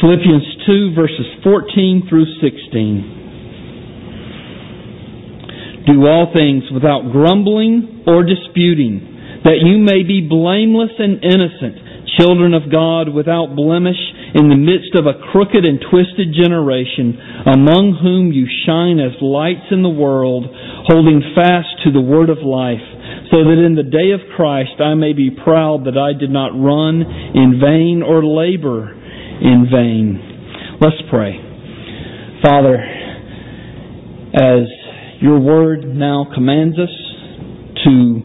Philippians 2, verses 14 through 16. Do all things without grumbling or disputing, that you may be blameless and innocent, children of God without blemish, in the midst of a crooked and twisted generation, among whom you shine as lights in the world, holding fast to the word of life, so that in the day of Christ I may be proud that I did not run in vain or labor in vain. Let's pray. Father, as your word now commands us to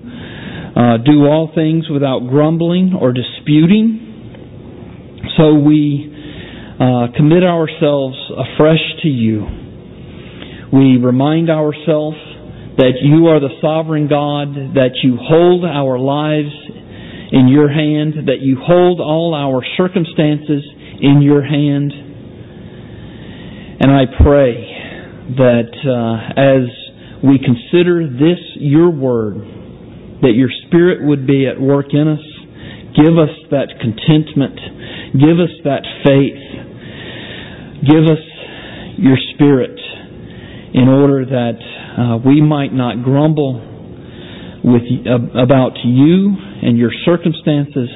uh, do all things without grumbling or disputing. So we uh, commit ourselves afresh to you. We remind ourselves that you are the sovereign God, that you hold our lives in your hand, that you hold all our circumstances in your hand. And I pray that uh, as we consider this your word, that your Spirit would be at work in us. Give us that contentment. Give us that faith. Give us your Spirit in order that uh, we might not grumble with, uh, about you and your circumstances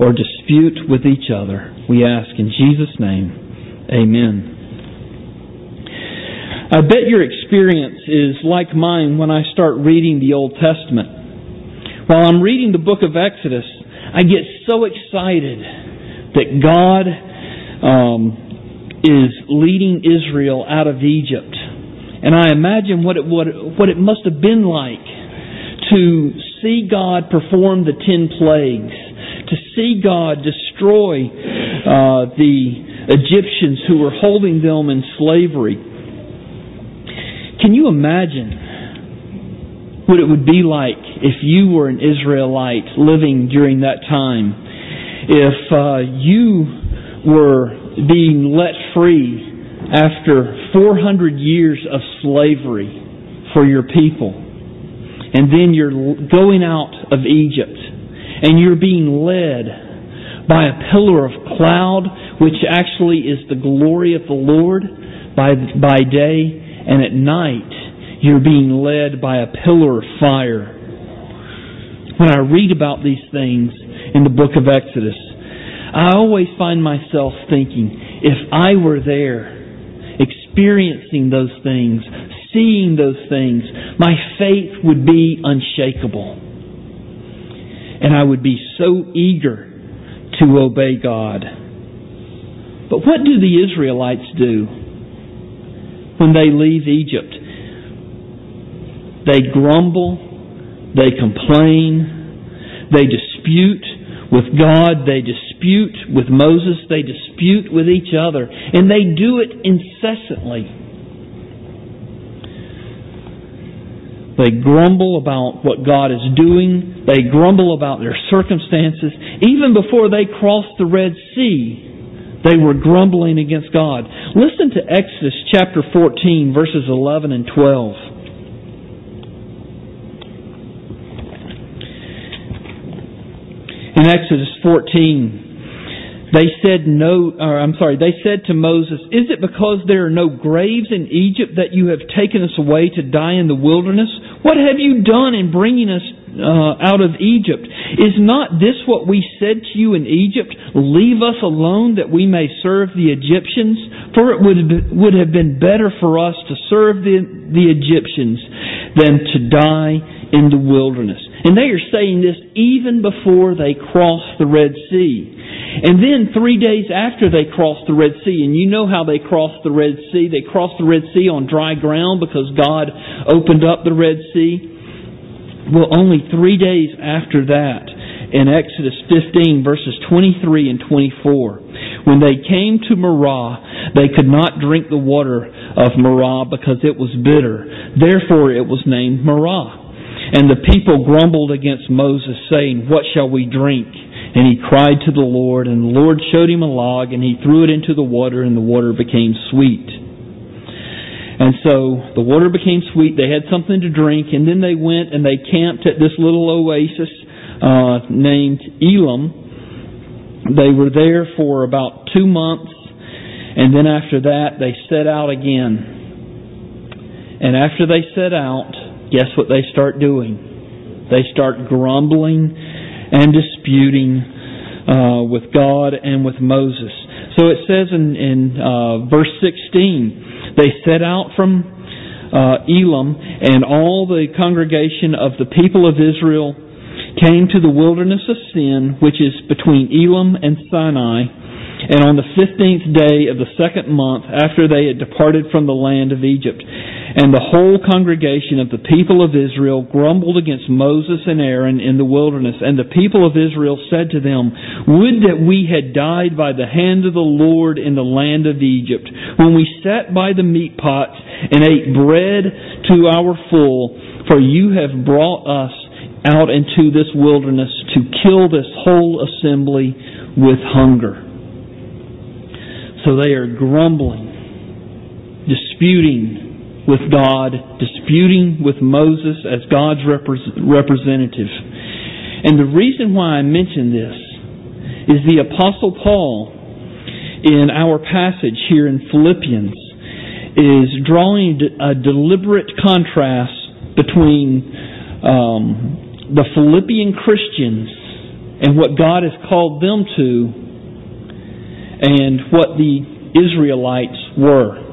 or dispute with each other. We ask in Jesus' name. Amen. I bet your experience is like mine when I start reading the Old Testament. While I'm reading the book of Exodus, I get so excited that God um, is leading Israel out of Egypt. And I imagine what it, what, what it must have been like to see God perform the ten plagues, to see God destroy uh, the Egyptians who were holding them in slavery. Can you imagine what it would be like if you were an Israelite living during that time? If uh, you were being let free after 400 years of slavery for your people, and then you're going out of Egypt, and you're being led by a pillar of cloud, which actually is the glory of the Lord by, by day, and at night you're being led by a pillar of fire. When I read about these things in the book of Exodus, I always find myself thinking, if I were there, experiencing those things, seeing those things, my faith would be unshakable. And I would be so eager to obey God. But what do the Israelites do? when they leave Egypt. They grumble, they complain, they dispute with God, they dispute with Moses, they dispute with each other, and they do it incessantly. They grumble about what God is doing. They grumble about their circumstances. Even before they cross the Red Sea, they were grumbling against God. Listen to Exodus chapter 14, verses 11 and 12. In Exodus 14, they said no, or I'm sorry, they said to Moses, Is it because there are no graves in Egypt that you have taken us away to die in the wilderness? What have you done in bringing us uh, out of Egypt. Is not this what we said to you in Egypt? Leave us alone that we may serve the Egyptians? For it would, would have been better for us to serve the, the Egyptians than to die in the wilderness. And they are saying this even before they cross the Red Sea. And then three days after they crossed the Red Sea, and you know how they crossed the Red Sea. They crossed the Red Sea on dry ground because God opened up the Red Sea. Well, only three days after that, in Exodus 15, verses 23 and 24, when they came to Marah, they could not drink the water of Marah because it was bitter. Therefore, it was named Marah. And the people grumbled against Moses, saying, What shall we drink? And he cried to the Lord, and the Lord showed him a log, and he threw it into the water, and the water became sweet. And so the water became sweet. They had something to drink, and then they went and they camped at this little oasis uh, named Elim. They were there for about two months, And then after that, they set out again. And after they set out, guess what they start doing? They start grumbling and disputing uh, with God and with Moses. So it says in, in uh, verse 16, they set out from uh, Elim, and all the congregation of the people of Israel came to the wilderness of Sin, which is between Elim and Sinai, and on the fifteenth day of the second month after they had departed from the land of Egypt. And the whole congregation of the people of Israel grumbled against Moses and Aaron in the wilderness. And the people of Israel said to them, Would that we had died by the hand of the Lord in the land of Egypt, when we sat by the meat pots and ate bread to our full, for you have brought us out into this wilderness to kill this whole assembly with hunger. So they are grumbling, disputing with God, disputing with Moses as God's representative. And the reason why I mention this is the Apostle Paul in our passage here in Philippians is drawing a deliberate contrast between um, the Philippian Christians and what God has called them to and what the Israelites were.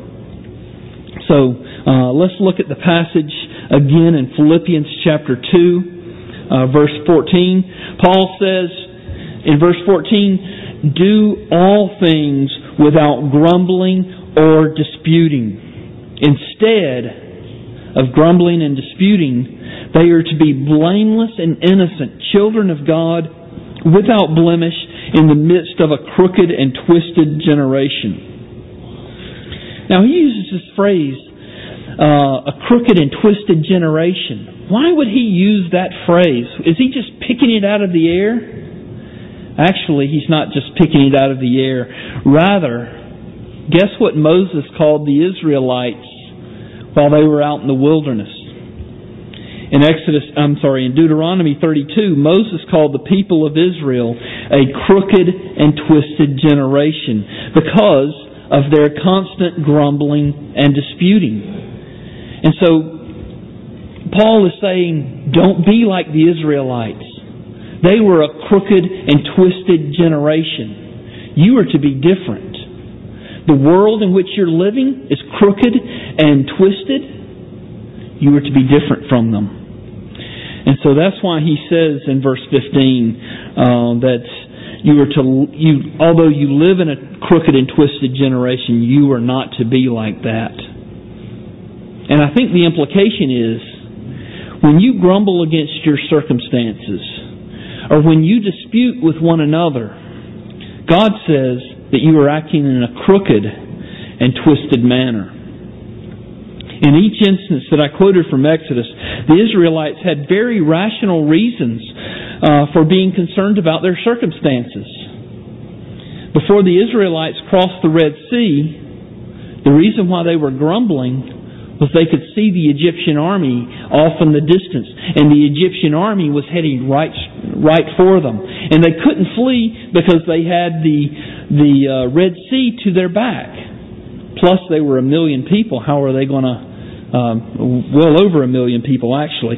So uh, let's look at the passage again in Philippians chapter 2, uh, verse 14. Paul says in verse 14, Do all things without grumbling or disputing. Instead of grumbling and disputing, they are to be blameless and innocent, children of God, without blemish in the midst of a crooked and twisted generation. Now, he uses this phrase, uh, a crooked and twisted generation. Why would he use that phrase? Is he just picking it out of the air? Actually, he's not just picking it out of the air. Rather, guess what Moses called the Israelites while they were out in the wilderness? In Exodus, I'm sorry, in Deuteronomy 32, Moses called the people of Israel a crooked and twisted generation because of their constant grumbling and disputing. And so, Paul is saying, don't be like the Israelites. They were a crooked and twisted generation. You are to be different. The world in which you're living is crooked and twisted you are to be different from them. And so that's why he says in verse 15 uh, that you are to you although you live in a crooked and twisted generation, you are not to be like that. And I think the implication is when you grumble against your circumstances or when you dispute with one another, God says that you are acting in a crooked and twisted manner. In each instance that I quoted from Exodus, the Israelites had very rational reasons uh, for being concerned about their circumstances. Before the Israelites crossed the Red Sea, the reason why they were grumbling was they could see the Egyptian army off in the distance, and the Egyptian army was heading right right for them, and they couldn't flee because they had the the uh, Red Sea to their back. Plus, they were a million people. How are they going to, um, well over a million people actually,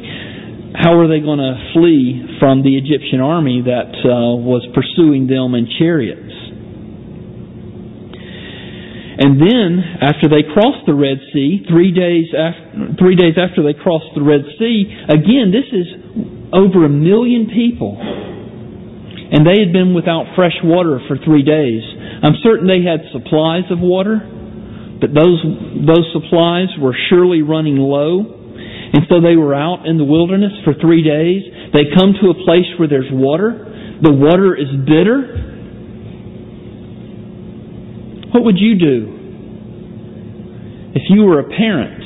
how are they going to flee from the Egyptian army that uh, was pursuing them in chariots? And then, after they crossed the Red Sea, three days after, three days after they crossed the Red Sea, again, this is over a million people. And they had been without fresh water for three days. I'm certain they had supplies of water, but those, those supplies were surely running low. And so they were out in the wilderness for three days. They come to a place where there's water. The water is bitter. What would you do if you were a parent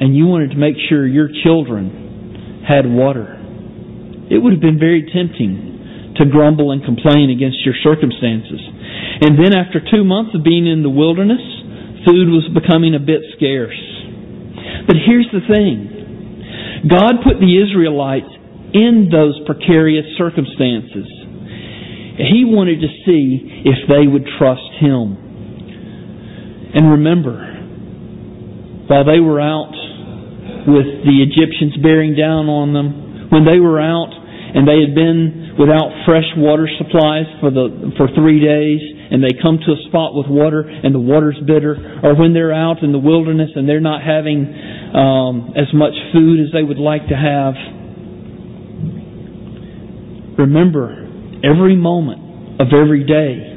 and you wanted to make sure your children had water? It would have been very tempting to grumble and complain against your circumstances. And then after two months of being in the wilderness, Food was becoming a bit scarce. But here's the thing God put the Israelites in those precarious circumstances. He wanted to see if they would trust Him. And remember, while they were out with the Egyptians bearing down on them, when they were out and they had been without fresh water supplies for the for 3 days and they come to a spot with water and the water's bitter or when they're out in the wilderness and they're not having um, as much food as they would like to have remember every moment of every day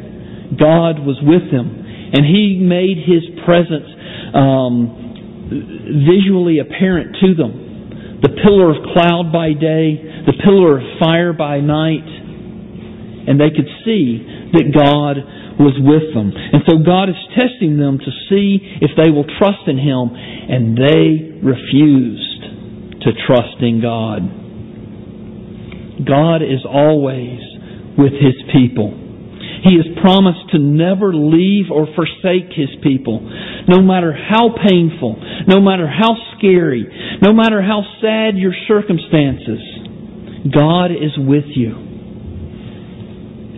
God was with them and he made his presence um, visually apparent to them. The pillar of cloud by day, the pillar of fire by night, and they could see that God was with them. And so God is testing them to see if they will trust in Him, and they refused to trust in God. God is always with His people. He has promised to never leave or forsake His people. No matter how painful, no matter how scary, no matter how sad your circumstances, God is with you.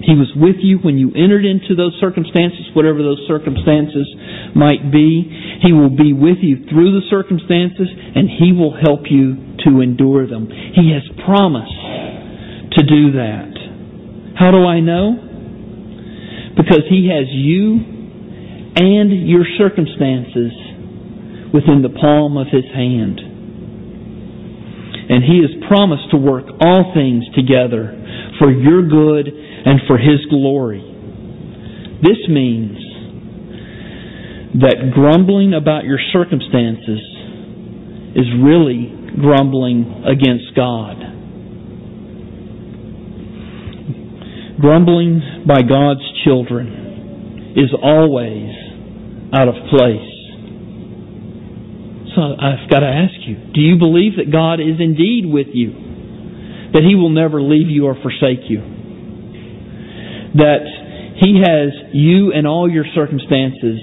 He was with you when you entered into those circumstances, whatever those circumstances might be. He will be with you through the circumstances and He will help you to endure them. He has promised to do that. How do I know? Because He has you and your circumstances within the palm of His hand. And He has promised to work all things together for your good and for His glory. This means that grumbling about your circumstances is really grumbling against God. Grumbling by God's children is always out of place. So I've got to ask you, do you believe that God is indeed with you? That He will never leave you or forsake you? That He has you and all your circumstances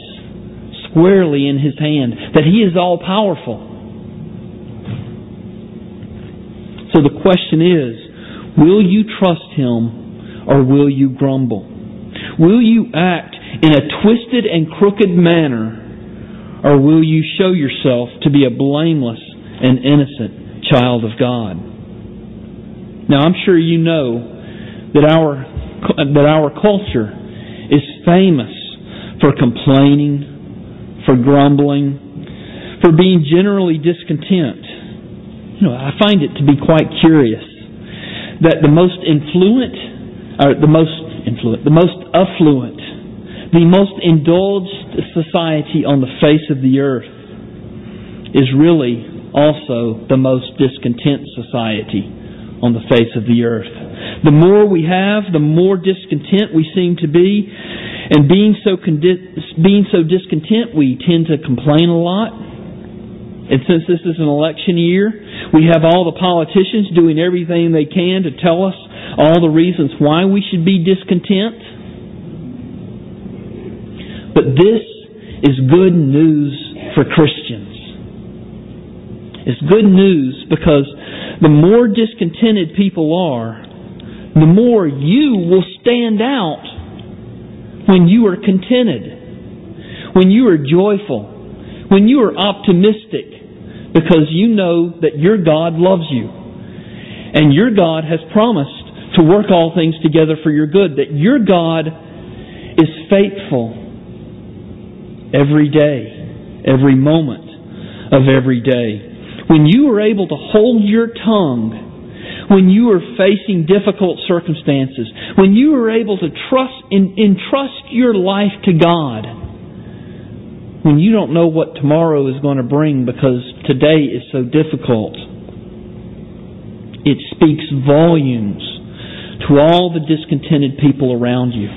squarely in His hand? That He is all powerful? So the question is, will you trust Him or will you grumble? Will you act in a twisted and crooked manner, or will you show yourself to be a blameless and innocent child of God? Now, I'm sure you know that our that our culture is famous for complaining, for grumbling, for being generally discontent. You know, I find it to be quite curious that the most influent or the most influent, the most affluent, the most indulged society on the face of the earth is really also the most discontent society on the face of the earth. The more we have, the more discontent we seem to be, and being so being so discontent, we tend to complain a lot. And since this is an election year, we have all the politicians doing everything they can to tell us all the reasons why we should be discontent. But this is good news for Christians. It's good news because the more discontented people are, the more you will stand out when you are contented, when you are joyful, when you are optimistic, because you know that your God loves you. And your God has promised to work all things together for your good, that your God is faithful every day, every moment of every day. When you are able to hold your tongue, when you are facing difficult circumstances, when you are able to trust entrust your life to God, when you don't know what tomorrow is going to bring because today is so difficult, it speaks volumes to all the discontented people around you.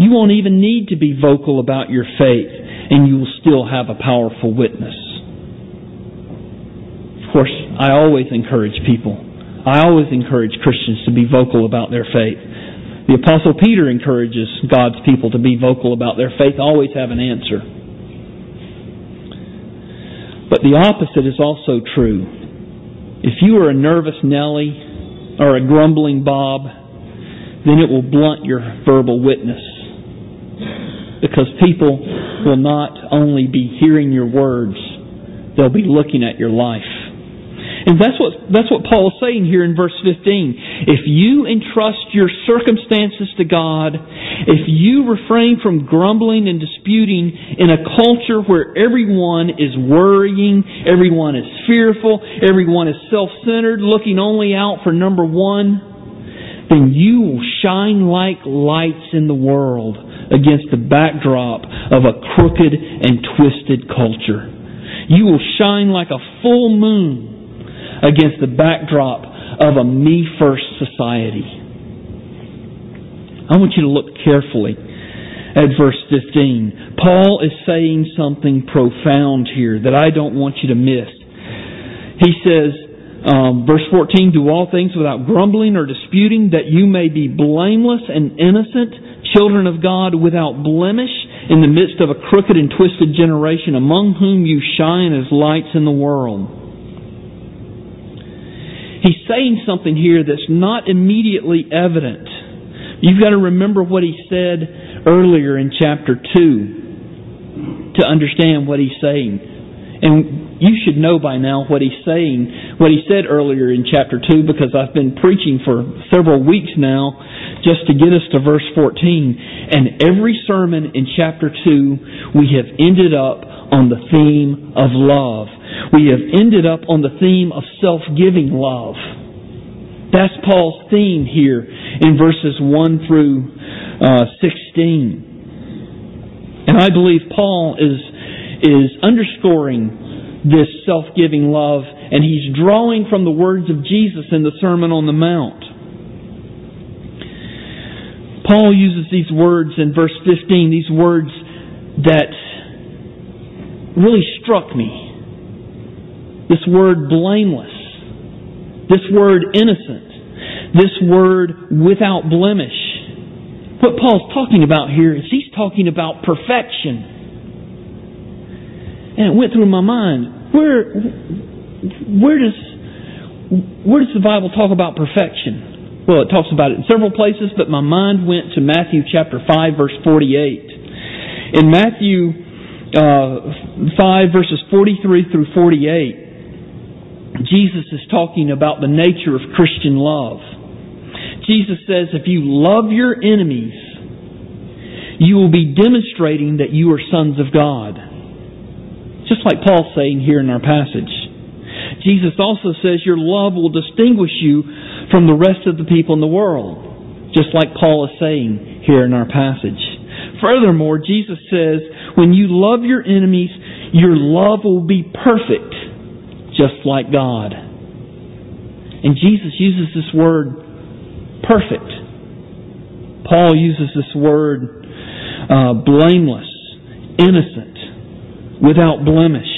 You won't even need to be vocal about your faith, and you will still have a powerful witness. Of course, I always encourage people. I always encourage Christians to be vocal about their faith. The Apostle Peter encourages God's people to be vocal about their faith, always have an answer. But the opposite is also true. If you are a nervous Nellie or a grumbling Bob, then it will blunt your verbal witness. because people will not only be hearing your words, they'll be looking at your life. And that's what, that's what Paul is saying here in verse 15. If you entrust your circumstances to God, if you refrain from grumbling and disputing in a culture where everyone is worrying, everyone is fearful, everyone is self-centered, looking only out for number one, then you will shine like lights in the world against the backdrop of a crooked and twisted culture. You will shine like a full moon against the backdrop of a me first society. I want you to look carefully at verse 15. Paul is saying something profound here that I don't want you to miss. He says, um, verse 14, do all things without grumbling or disputing, that you may be blameless and innocent, children of God without blemish, in the midst of a crooked and twisted generation, among whom you shine as lights in the world He's saying something here that's not immediately evident. You've got to remember what he said earlier in chapter 2 to understand what he's saying. And you should know by now what he's saying, what he said earlier in chapter 2, because I've been preaching for several weeks now just to get us to verse 14. And every sermon in chapter 2, we have ended up on the theme of love. We have ended up on the theme of self-giving love. That's Paul's theme here in verses 1 through uh, 16. And I believe Paul is, is underscoring this self-giving love and he's drawing from the words of Jesus in the Sermon on the Mount. Paul uses these words in verse 15, these words that really struck me. This word blameless. This word innocent. This word without blemish. What Paul's talking about here is he's talking about perfection. And it went through my mind. Where, where does, where does the Bible talk about perfection? Well, it talks about it in several places, but my mind went to Matthew chapter 5 verse 48. In Matthew uh, 5 verses 43 through 48, Jesus is talking about the nature of Christian love. Jesus says, if you love your enemies, you will be demonstrating that you are sons of God. Just like Paul's saying here in our passage. Jesus also says your love will distinguish you from the rest of the people in the world. Just like Paul is saying here in our passage. Furthermore, Jesus says, when you love your enemies, your love will be perfect, just like God. And Jesus uses this word, perfect. Paul uses this word, uh, blameless, innocent, without blemish.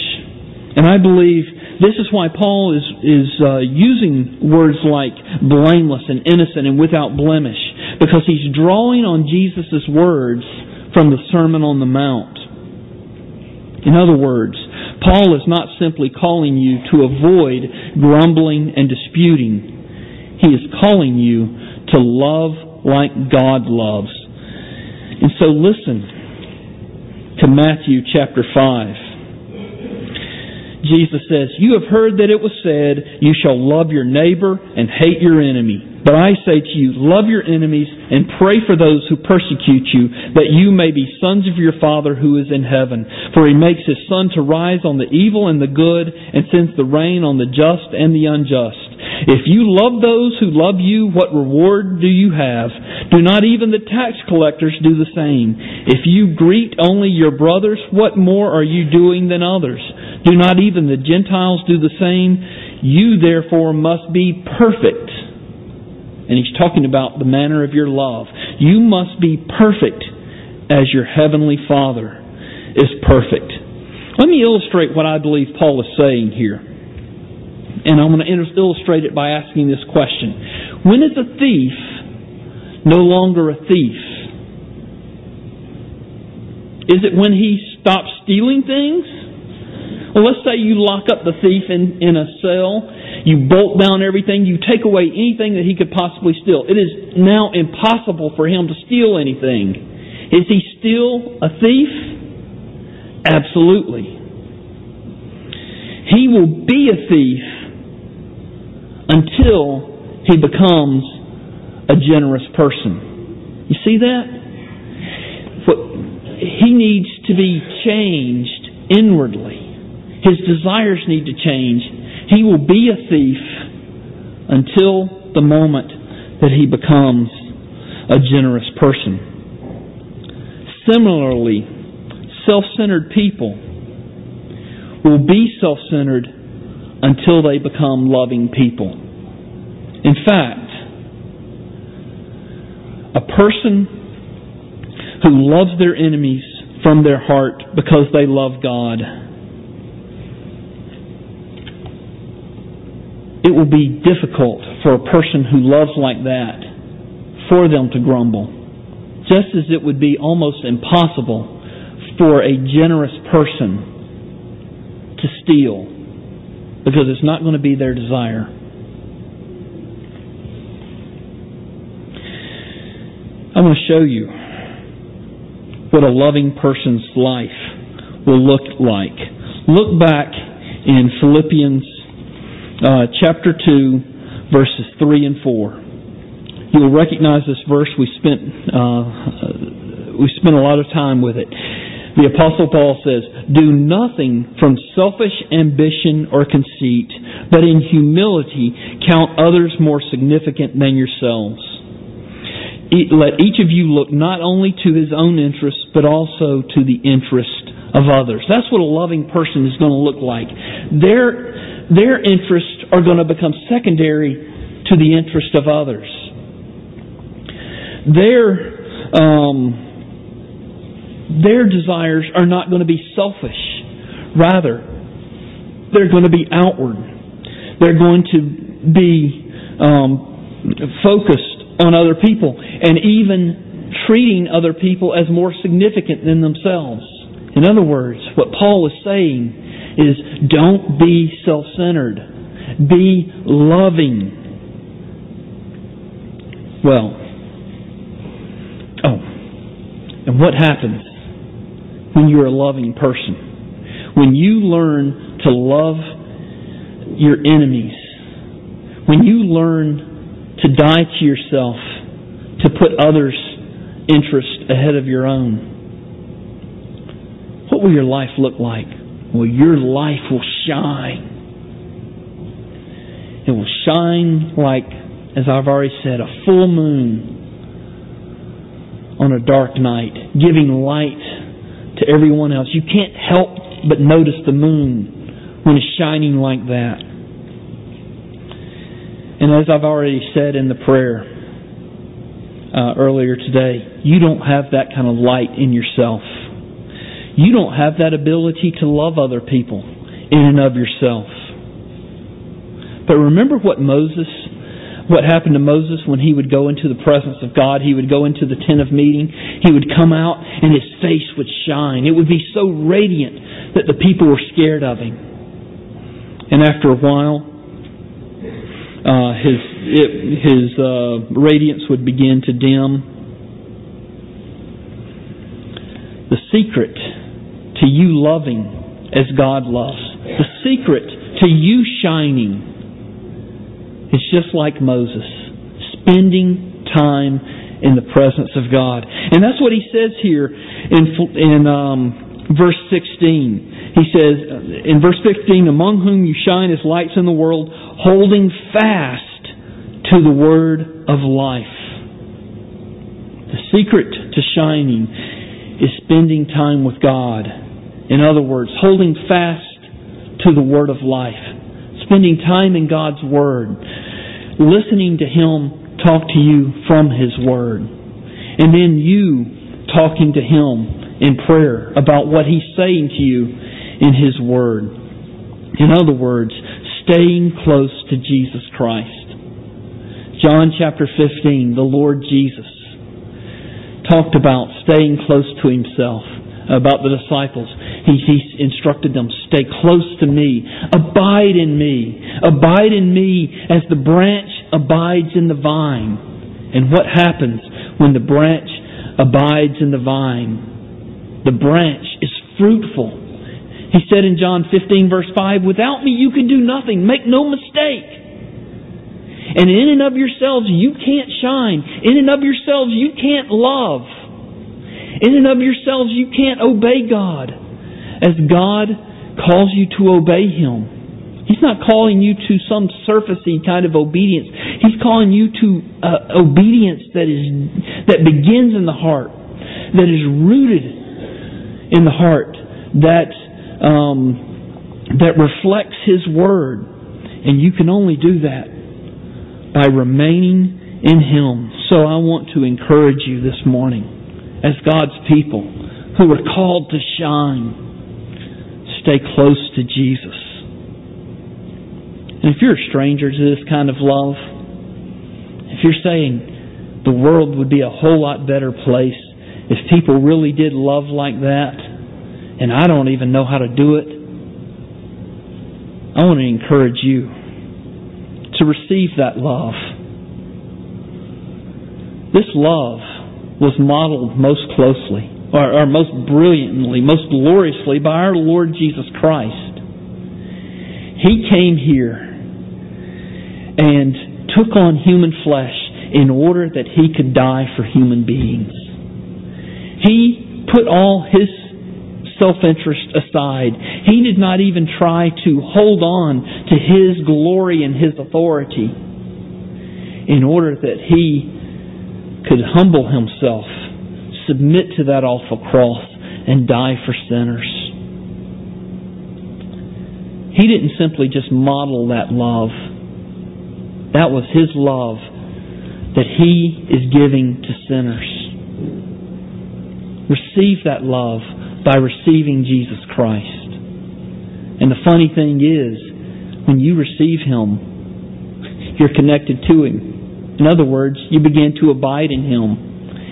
And I believe this is why Paul is, is uh, using words like blameless and innocent and without blemish, because he's drawing on Jesus' words from the Sermon on the Mount. In other words, Paul is not simply calling you to avoid grumbling and disputing. He is calling you to love like God loves. And so listen to Matthew chapter 5. Jesus says, You have heard that it was said, You shall love your neighbor and hate your enemy. But I say to you, love your enemies and pray for those who persecute you, that you may be sons of your Father who is in heaven. For he makes his sun to rise on the evil and the good, and sends the rain on the just and the unjust. If you love those who love you, what reward do you have? Do not even the tax collectors do the same? If you greet only your brothers, what more are you doing than others? Do not even the Gentiles do the same? You therefore must be perfect and he's talking about the manner of your love. You must be perfect as your heavenly Father is perfect. Let me illustrate what I believe Paul is saying here. And I'm going to illustrate it by asking this question. When is a thief no longer a thief? Is it when he stops stealing things? Well, let's say you lock up the thief in, in a cell you bolt down everything. You take away anything that he could possibly steal. It is now impossible for him to steal anything. Is he still a thief? Absolutely. He will be a thief until he becomes a generous person. You see that? What, he needs to be changed inwardly. His desires need to change. He will be a thief until the moment that he becomes a generous person. Similarly, self centered people will be self centered until they become loving people. In fact, a person who loves their enemies from their heart because they love God, it will be difficult for a person who loves like that for them to grumble just as it would be almost impossible for a generous person to steal because it's not going to be their desire. I'm going to show you what a loving person's life will look like. Look back in Philippians uh, chapter 2, verses 3 and 4. You'll recognize this verse. We spent uh, we spent a lot of time with it. The Apostle Paul says, Do nothing from selfish ambition or conceit, but in humility count others more significant than yourselves. Let each of you look not only to his own interests, but also to the interest of others. That's what a loving person is going to look like. Their, their interests are going to become secondary to the interest of others their um, their desires are not going to be selfish. Rather, they're going to be outward. They're going to be um, focused on other people and even treating other people as more significant than themselves. In other words, what Paul is saying is don't be self centered, be loving. Well, oh, and what happens when you're a loving person? When you learn to love your enemies, when you learn to die to yourself, to put others' interest ahead of your own, what will your life look like? Well, your life will shine. It will shine like, as I've already said, a full moon on a dark night, giving light to everyone else. You can't help but notice the moon when it's shining like that. And as I've already said in the prayer uh, earlier today, you don't have that kind of light in yourself. You don't have that ability to love other people in and of yourself. But remember what Moses what happened to Moses when he would go into the presence of God. He would go into the tent of meeting. He would come out and his face would shine. It would be so radiant that the people were scared of him. And after a while, uh, his it, his uh, radiance would begin to dim. The secret to you loving as God loves, the secret to you shining it's just like Moses, spending time in the presence of God. And that's what he says here in, in um, verse 16. He says, in verse 15, among whom you shine as lights in the world, holding fast to the word of life. The secret to shining is spending time with God. In other words, holding fast to the word of life. Spending time in God's Word listening to Him talk to you from His Word. And then you talking to Him in prayer about what He's saying to you in His Word. In other words, staying close to Jesus Christ. John chapter 15, the Lord Jesus talked about staying close to Himself, about the disciples. He, he instructed them, stay close to me, abide in me, abide in me as the branch abides in the vine. And what happens when the branch abides in the vine, the branch is fruitful. He said in John 15, verse 5, Without me you can do nothing. Make no mistake. And in and of yourselves you can't shine. In and of yourselves you can't love. In and of yourselves you can't obey God as God calls you to obey Him. He's not calling you to some surfacey kind of obedience. He's calling you to uh, obedience that is that begins in the heart, that is rooted in the heart, that um, that reflects His Word, and you can only do that by remaining in Him. So I want to encourage you this morning, as God's people who are called to shine, stay close to Jesus. And if you're a stranger to this kind of love, if you're saying the world would be a whole lot better place if people really did love like that, and I don't even know how to do it, I want to encourage you to receive that love. This love was modeled most closely, or, or most brilliantly, most gloriously by our Lord Jesus Christ. He came here and took on human flesh in order that he could die for human beings. He put all his self interest aside. He did not even try to hold on to his glory and his authority in order that he could humble himself, submit to that awful cross, and die for sinners. He didn't simply just model that love. That was his love that he is giving to sinners. Receive that love by receiving Jesus Christ. And the funny thing is, when you receive Him, you're connected to Him. In other words, you begin to abide in Him.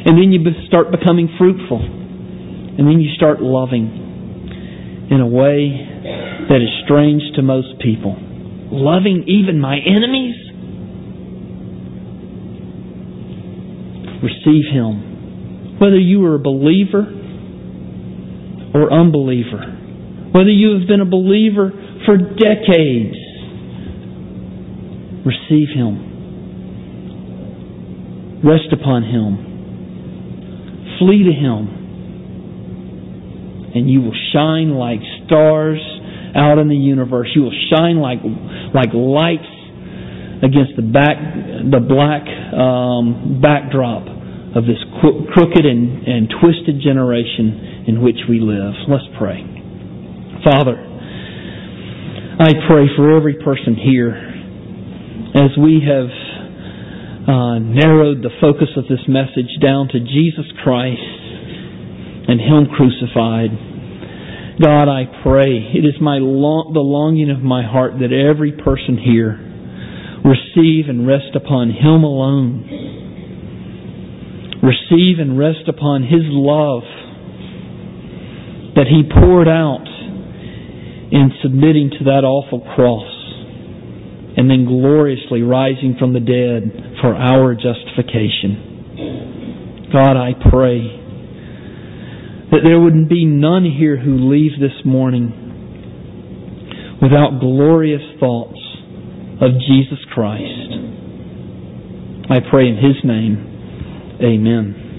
And then you start becoming fruitful. And then you start loving in a way that is strange to most people. Loving even my enemies? Receive Him. Whether you are a believer or unbeliever, whether you have been a believer for decades, receive Him. Rest upon Him. Flee to Him. And you will shine like stars out in the universe. You will shine like, like lights against the back, the black um, backdrop of this crooked and, and twisted generation in which we live. Let's pray. Father, I pray for every person here as we have uh, narrowed the focus of this message down to Jesus Christ and Him crucified. God, I pray it is my long, the longing of my heart that every person here receive and rest upon Him alone receive and rest upon His love that He poured out in submitting to that awful cross and then gloriously rising from the dead for our justification. God, I pray that there would be none here who leave this morning without glorious thoughts of Jesus Christ. I pray in His name. Amen.